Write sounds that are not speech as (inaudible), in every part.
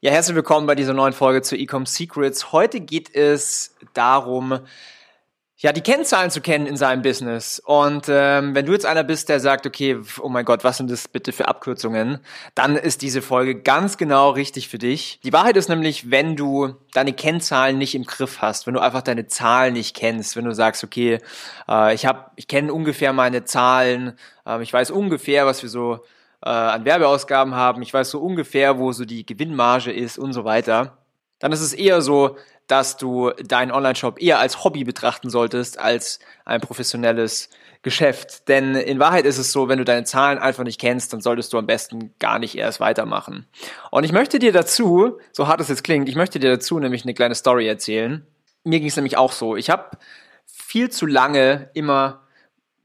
Ja, herzlich willkommen bei dieser neuen Folge zu Ecom Secrets. Heute geht es darum, ja, die Kennzahlen zu kennen in seinem Business. Und ähm, wenn du jetzt einer bist, der sagt, okay, oh mein Gott, was sind das bitte für Abkürzungen, dann ist diese Folge ganz genau richtig für dich. Die Wahrheit ist nämlich, wenn du deine Kennzahlen nicht im Griff hast, wenn du einfach deine Zahlen nicht kennst, wenn du sagst, okay, äh, ich habe, ich kenne ungefähr meine Zahlen, äh, ich weiß ungefähr, was wir so äh, an Werbeausgaben haben, ich weiß so ungefähr, wo so die Gewinnmarge ist und so weiter, dann ist es eher so, dass du deinen Online-Shop eher als Hobby betrachten solltest als ein professionelles Geschäft. Denn in Wahrheit ist es so, wenn du deine Zahlen einfach nicht kennst, dann solltest du am besten gar nicht erst weitermachen. Und ich möchte dir dazu, so hart es jetzt klingt, ich möchte dir dazu nämlich eine kleine Story erzählen. Mir ging es nämlich auch so. Ich habe viel zu lange immer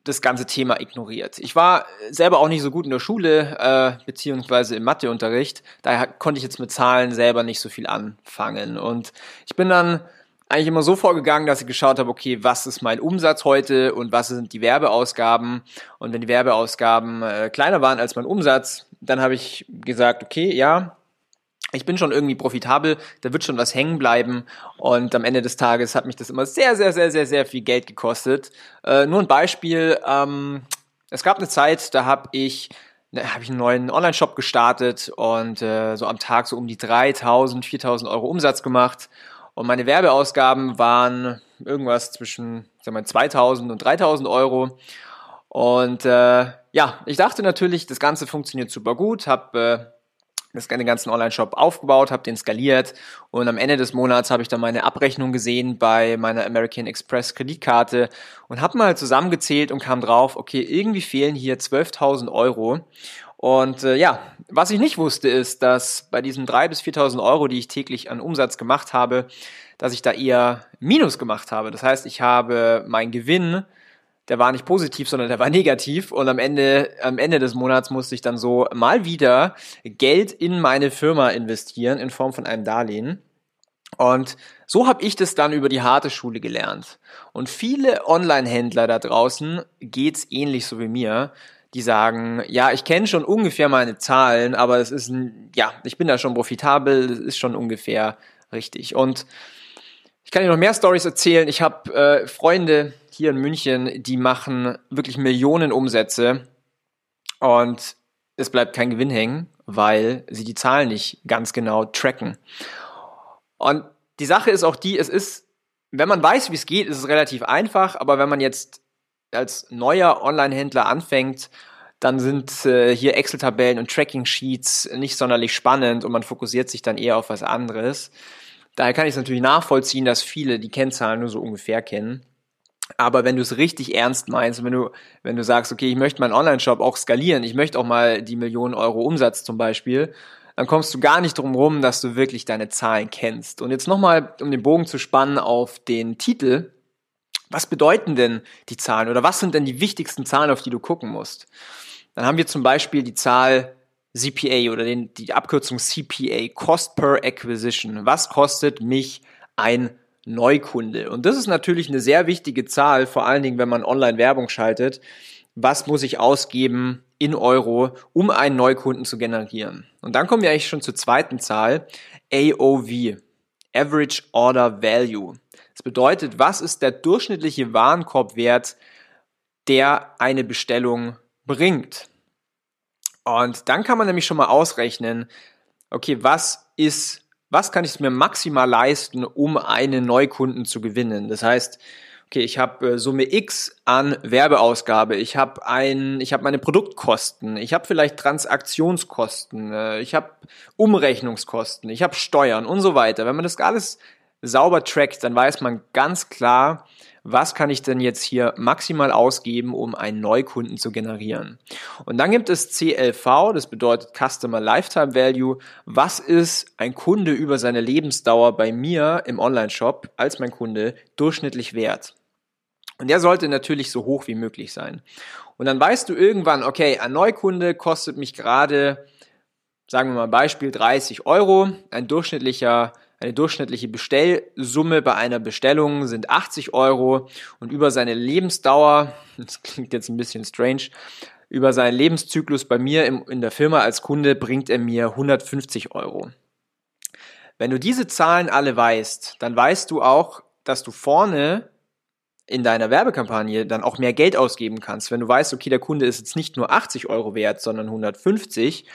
das ganze Thema ignoriert. Ich war selber auch nicht so gut in der Schule, äh, beziehungsweise im Matheunterricht. Daher konnte ich jetzt mit Zahlen selber nicht so viel anfangen. Und ich bin dann eigentlich immer so vorgegangen, dass ich geschaut habe, okay, was ist mein Umsatz heute und was sind die Werbeausgaben? Und wenn die Werbeausgaben äh, kleiner waren als mein Umsatz, dann habe ich gesagt, okay, ja, ich bin schon irgendwie profitabel, da wird schon was hängen bleiben und am Ende des Tages hat mich das immer sehr, sehr, sehr, sehr, sehr viel Geld gekostet. Äh, nur ein Beispiel, ähm, es gab eine Zeit, da habe ich da habe ich einen neuen Online-Shop gestartet und äh, so am Tag so um die 3000, 4000 Euro Umsatz gemacht. Und meine Werbeausgaben waren irgendwas zwischen sagen wir, 2000 und 3000 Euro. Und äh, ja, ich dachte natürlich, das Ganze funktioniert super gut, habe äh, das, den ganzen Online-Shop aufgebaut, habe den skaliert und am Ende des Monats habe ich dann meine Abrechnung gesehen bei meiner American Express Kreditkarte und habe mal zusammengezählt und kam drauf, okay, irgendwie fehlen hier 12.000 Euro und äh, ja, was ich nicht wusste ist, dass bei diesen 3.000 bis 4.000 Euro, die ich täglich an Umsatz gemacht habe, dass ich da eher Minus gemacht habe. Das heißt, ich habe meinen Gewinn der war nicht positiv, sondern der war negativ. Und am Ende, am Ende des Monats musste ich dann so mal wieder Geld in meine Firma investieren in Form von einem Darlehen. Und so habe ich das dann über die harte Schule gelernt. Und viele Online-Händler da draußen geht's ähnlich so wie mir. Die sagen, ja, ich kenne schon ungefähr meine Zahlen, aber es ist ein, ja, ich bin da schon profitabel, das ist schon ungefähr richtig. Und ich kann dir noch mehr Stories erzählen. Ich habe äh, Freunde, hier in München, die machen wirklich Millionen Umsätze und es bleibt kein Gewinn hängen, weil sie die Zahlen nicht ganz genau tracken. Und die Sache ist auch die, es ist, wenn man weiß, wie es geht, ist es relativ einfach, aber wenn man jetzt als neuer Online-Händler anfängt, dann sind äh, hier Excel-Tabellen und Tracking-Sheets nicht sonderlich spannend und man fokussiert sich dann eher auf was anderes. Daher kann ich es natürlich nachvollziehen, dass viele die Kennzahlen nur so ungefähr kennen. Aber wenn du es richtig ernst meinst, wenn du, wenn du sagst, okay, ich möchte meinen Online-Shop auch skalieren, ich möchte auch mal die Millionen Euro Umsatz zum Beispiel, dann kommst du gar nicht drum rum, dass du wirklich deine Zahlen kennst. Und jetzt nochmal, um den Bogen zu spannen auf den Titel, was bedeuten denn die Zahlen oder was sind denn die wichtigsten Zahlen, auf die du gucken musst? Dann haben wir zum Beispiel die Zahl CPA oder den, die Abkürzung CPA, Cost per Acquisition. Was kostet mich ein Neukunde. Und das ist natürlich eine sehr wichtige Zahl, vor allen Dingen, wenn man Online-Werbung schaltet. Was muss ich ausgeben in Euro, um einen Neukunden zu generieren? Und dann kommen wir eigentlich schon zur zweiten Zahl, AOV, Average Order Value. Das bedeutet, was ist der durchschnittliche Warenkorbwert, der eine Bestellung bringt? Und dann kann man nämlich schon mal ausrechnen, okay, was ist was kann ich mir maximal leisten, um einen Neukunden zu gewinnen. Das heißt, okay, ich habe äh, Summe X an Werbeausgabe, ich habe ein, meine Produktkosten, ich habe vielleicht Transaktionskosten, äh, ich habe Umrechnungskosten, ich habe Steuern und so weiter. Wenn man das alles sauber trackt, dann weiß man ganz klar, was kann ich denn jetzt hier maximal ausgeben, um einen Neukunden zu generieren. Und dann gibt es CLV, das bedeutet Customer Lifetime Value. Was ist ein Kunde über seine Lebensdauer bei mir im Online-Shop als mein Kunde durchschnittlich wert? Und der sollte natürlich so hoch wie möglich sein. Und dann weißt du irgendwann, okay, ein Neukunde kostet mich gerade, sagen wir mal Beispiel, 30 Euro. Ein durchschnittlicher, eine durchschnittliche Bestellsumme bei einer Bestellung sind 80 Euro. Und über seine Lebensdauer, das klingt jetzt ein bisschen strange, über seinen Lebenszyklus bei mir im, in der Firma als Kunde bringt er mir 150 Euro. Wenn du diese Zahlen alle weißt, dann weißt du auch, dass du vorne in deiner Werbekampagne dann auch mehr Geld ausgeben kannst. Wenn du weißt, okay, der Kunde ist jetzt nicht nur 80 Euro wert, sondern 150,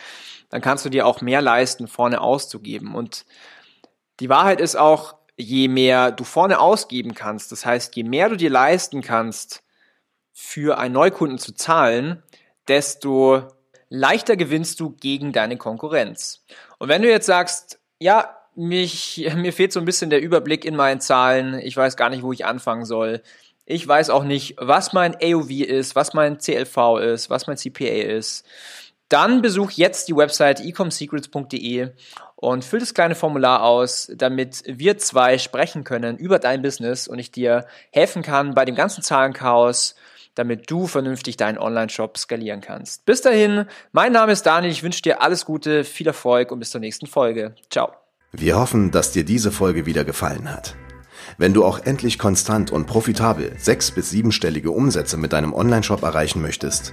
dann kannst du dir auch mehr leisten, vorne auszugeben. Und die Wahrheit ist auch, je mehr du vorne ausgeben kannst, das heißt, je mehr du dir leisten kannst, für einen Neukunden zu zahlen, desto leichter gewinnst du gegen deine Konkurrenz. Und wenn du jetzt sagst, ja, mich, (laughs) mir fehlt so ein bisschen der Überblick in meinen Zahlen. Ich weiß gar nicht, wo ich anfangen soll. Ich weiß auch nicht, was mein AOV ist, was mein CLV ist, was mein CPA ist. Dann besuch jetzt die Website ecomsecrets.de und füll das kleine Formular aus, damit wir zwei sprechen können über dein Business und ich dir helfen kann bei dem ganzen Zahlenchaos, damit du vernünftig deinen Online-Shop skalieren kannst. Bis dahin, mein Name ist Daniel, ich wünsche dir alles Gute, viel Erfolg und bis zur nächsten Folge. Ciao. Wir hoffen, dass dir diese Folge wieder gefallen hat. Wenn du auch endlich konstant und profitabel sechs- bis siebenstellige Umsätze mit deinem Onlineshop erreichen möchtest,